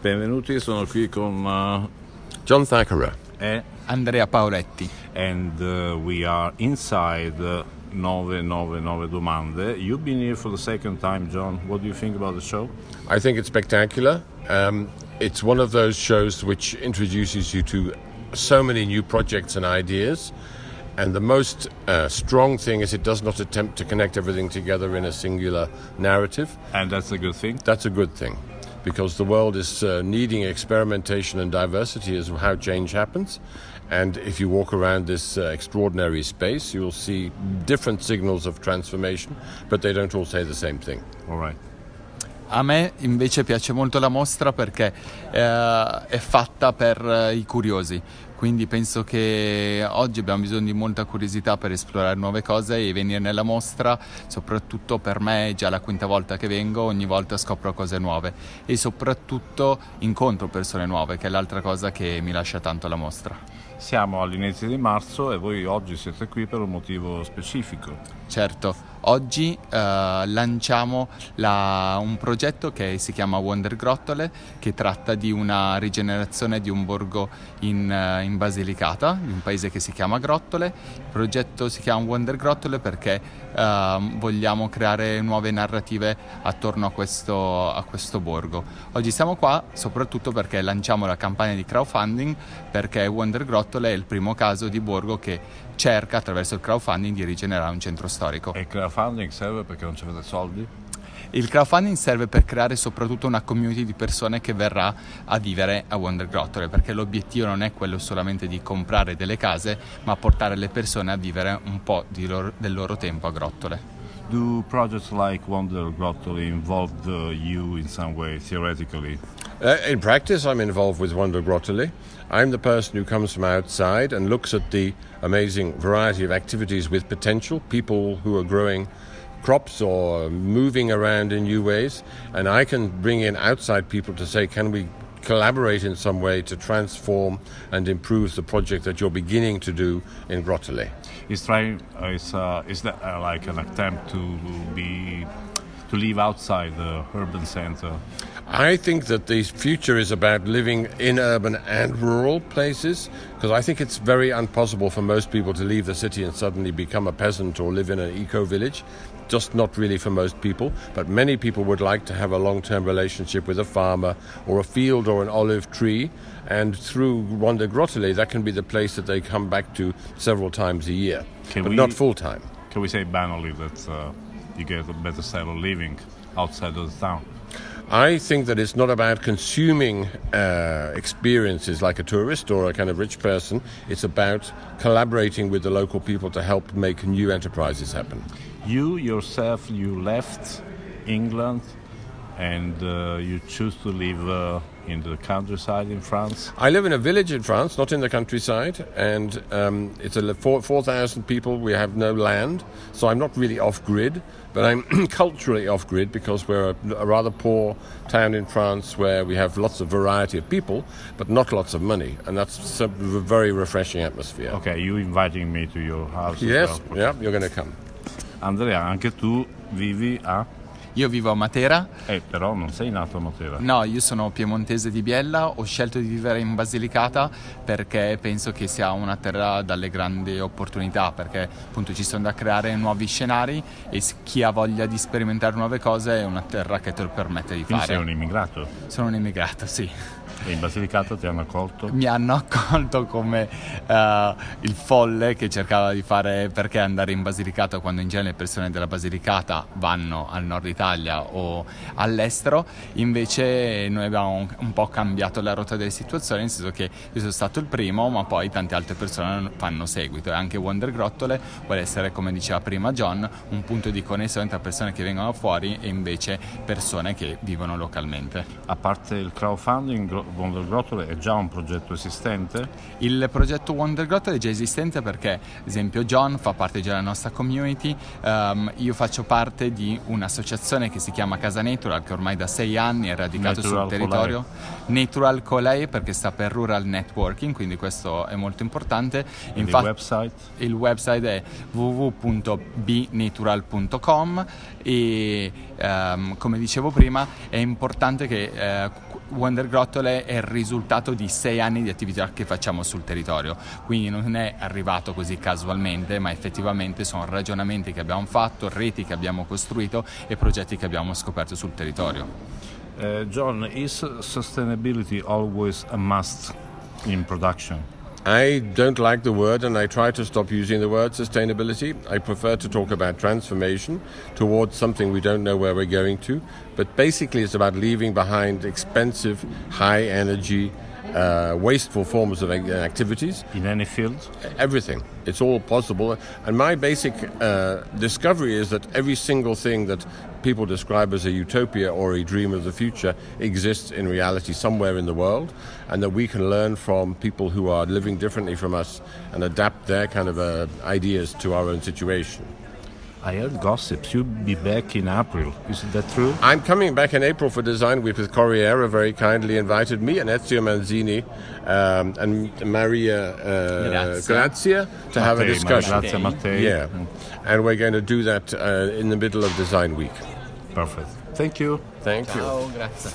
Benvenuti, sono qui con uh, John Thackara. E Andrea Paoletti. and uh, we are inside uh, 999 Domande. You've been here for the second time, John. What do you think about the show? I think it's spectacular. Um, it's one of those shows which introduces you to so many new projects and ideas. And the most uh, strong thing is it does not attempt to connect everything together in a singular narrative. And that's a good thing. That's a good thing because the world is uh, needing experimentation and diversity as how change happens. And if you walk around this uh, extraordinary space, you will see different signals of transformation, but they don't all say the same thing. All right. A me invece piace molto la mostra perché eh, è fatta per eh, i curiosi, quindi penso che oggi abbiamo bisogno di molta curiosità per esplorare nuove cose e venire nella mostra, soprattutto per me è già la quinta volta che vengo, ogni volta scopro cose nuove e soprattutto incontro persone nuove, che è l'altra cosa che mi lascia tanto la mostra. Siamo all'inizio di marzo e voi oggi siete qui per un motivo specifico. Certo, oggi eh, lanciamo la- un progetto che si chiama Wonder Grottole, che tratta di una rigenerazione di un borgo in, eh, in Basilicata, in un paese che si chiama Grottole. Il progetto si chiama Wonder Grottole perché ehm, vogliamo creare nuove narrative attorno a questo, a questo borgo. Oggi siamo qua soprattutto perché lanciamo la campagna di crowdfunding perché Wonder Grottole è il primo caso di borgo che cerca attraverso il crowdfunding di rigenerare un centro storico. Il crowdfunding serve perché non avete soldi? Il crowdfunding serve per creare soprattutto una community di persone che verrà a vivere a Wonder Grottole, perché l'obiettivo non è quello solamente di comprare delle case, ma portare le persone a vivere un po' loro- del loro tempo a Grottole. Do projects like Wonder Grottoli involve uh, you in some way, theoretically? Uh, in practice, I'm involved with Wonder Grottole. I'm the person who comes from outside and looks at the amazing variety of activities with potential, people who are growing crops or moving around in new ways, and I can bring in outside people to say, can we collaborate in some way to transform and improve the project that you're beginning to do in Grottole? Is trying uh, is uh, is that uh, like an attempt to be to live outside the urban center? I think that the future is about living in urban and rural places because I think it's very impossible for most people to leave the city and suddenly become a peasant or live in an eco village. Just not really for most people, but many people would like to have a long term relationship with a farmer or a field or an olive tree. And through Wonder Grottole, that can be the place that they come back to several times a year, Can but we- not full time. Can we say banally that uh, you get a better style of living outside of the town? I think that it's not about consuming uh, experiences like a tourist or a kind of rich person. It's about collaborating with the local people to help make new enterprises happen. You yourself, you left England and uh, you choose to live uh, in the countryside in France. I live in a village in France, not in the countryside, and um, it's a four 4,000 people. We have no land, so I'm not really off grid, but I'm culturally off grid because we're a, a rather poor town in France where we have lots of variety of people, but not lots of money, and that's a very refreshing atmosphere. Ok, you inviting me to your house. as Yes, well. yeah, you're going to come. Andrea, anche tu vivi a... Io vivo a Matera, Eh, però non sei nato a Matera. no, io sono piemontese di Biella, ho scelto di vivere in Basilicata perché penso che sia una terra dalle grandi opportunità, perché appunto ci sono da creare nuovi scenari e chi ha voglia di sperimentare nuove cose è una terra che te lo permette di Quindi fare. sei un immigrato Sono un immigrato, sì. E in Basilicata ti hanno accolto. mi hanno accolto come eh, il folle che cercava di fare perché andare in Basilicata quando in genere le persone della Basilicata vanno al nord Italia o all'estero. Invece noi abbiamo un, po' cambiato la rotta delle situazioni nel senso che io sono stato il primo ma poi tante altre persone fanno seguito. E anche Wonder Grottole vuole essere come diceva prima John un punto di connessione tra persone che vengono fuori e invece persone che vivono localmente. A parte il crowdfunding, Wonder Grottole è già un progetto esistente. Il progetto Wonder Grotto è già esistente perché, ad esempio, John fa parte già della nostra community, ehm, io faccio parte di un'associazione che si chiama Casa Natural, che ormai da sei anni è radicato Natural sul territorio. Natural Colei perché sta per Rural Networking, quindi questo è molto importante. Il Infatti, website. il website è www.bnatural.com e ehm, come dicevo prima è importante che qu- Wonder Grottole è il risultato di sei anni di attività che facciamo sul territorio, quindi non è arrivato così casualmente, ma effettivamente sono ragionamenti che abbiamo fatto, reti che abbiamo costruito e progetti che abbiamo scoperto sul territorio. Uh, John, is sustainability always a must in production? I don't like the word and I try to stop using the word sustainability. I prefer to talk about transformation towards something we don't know where we're going to. But basically, it's about leaving behind expensive, high energy, uh, wasteful forms of activities. In any field? Everything. It's all possible. And my basic uh, discovery is that every single thing that people describe as a utopia or a dream of the future exists in reality somewhere in the world, and that we can learn from people who are living differently from us and adapt their kind of uh, ideas to our own situation. I heard gossips. You'll be back in April. Is that true? I'm coming back in April for Design Week with Corriere. Very kindly invited me and Ezio Manzini um, and Maria uh, Grazia. to Mattei, have a discussion. Grazia Mattei. Yeah, and we're going to do that uh, in the middle of Design Week. Perfect. Thank you. Thank you. Ciao, grazie.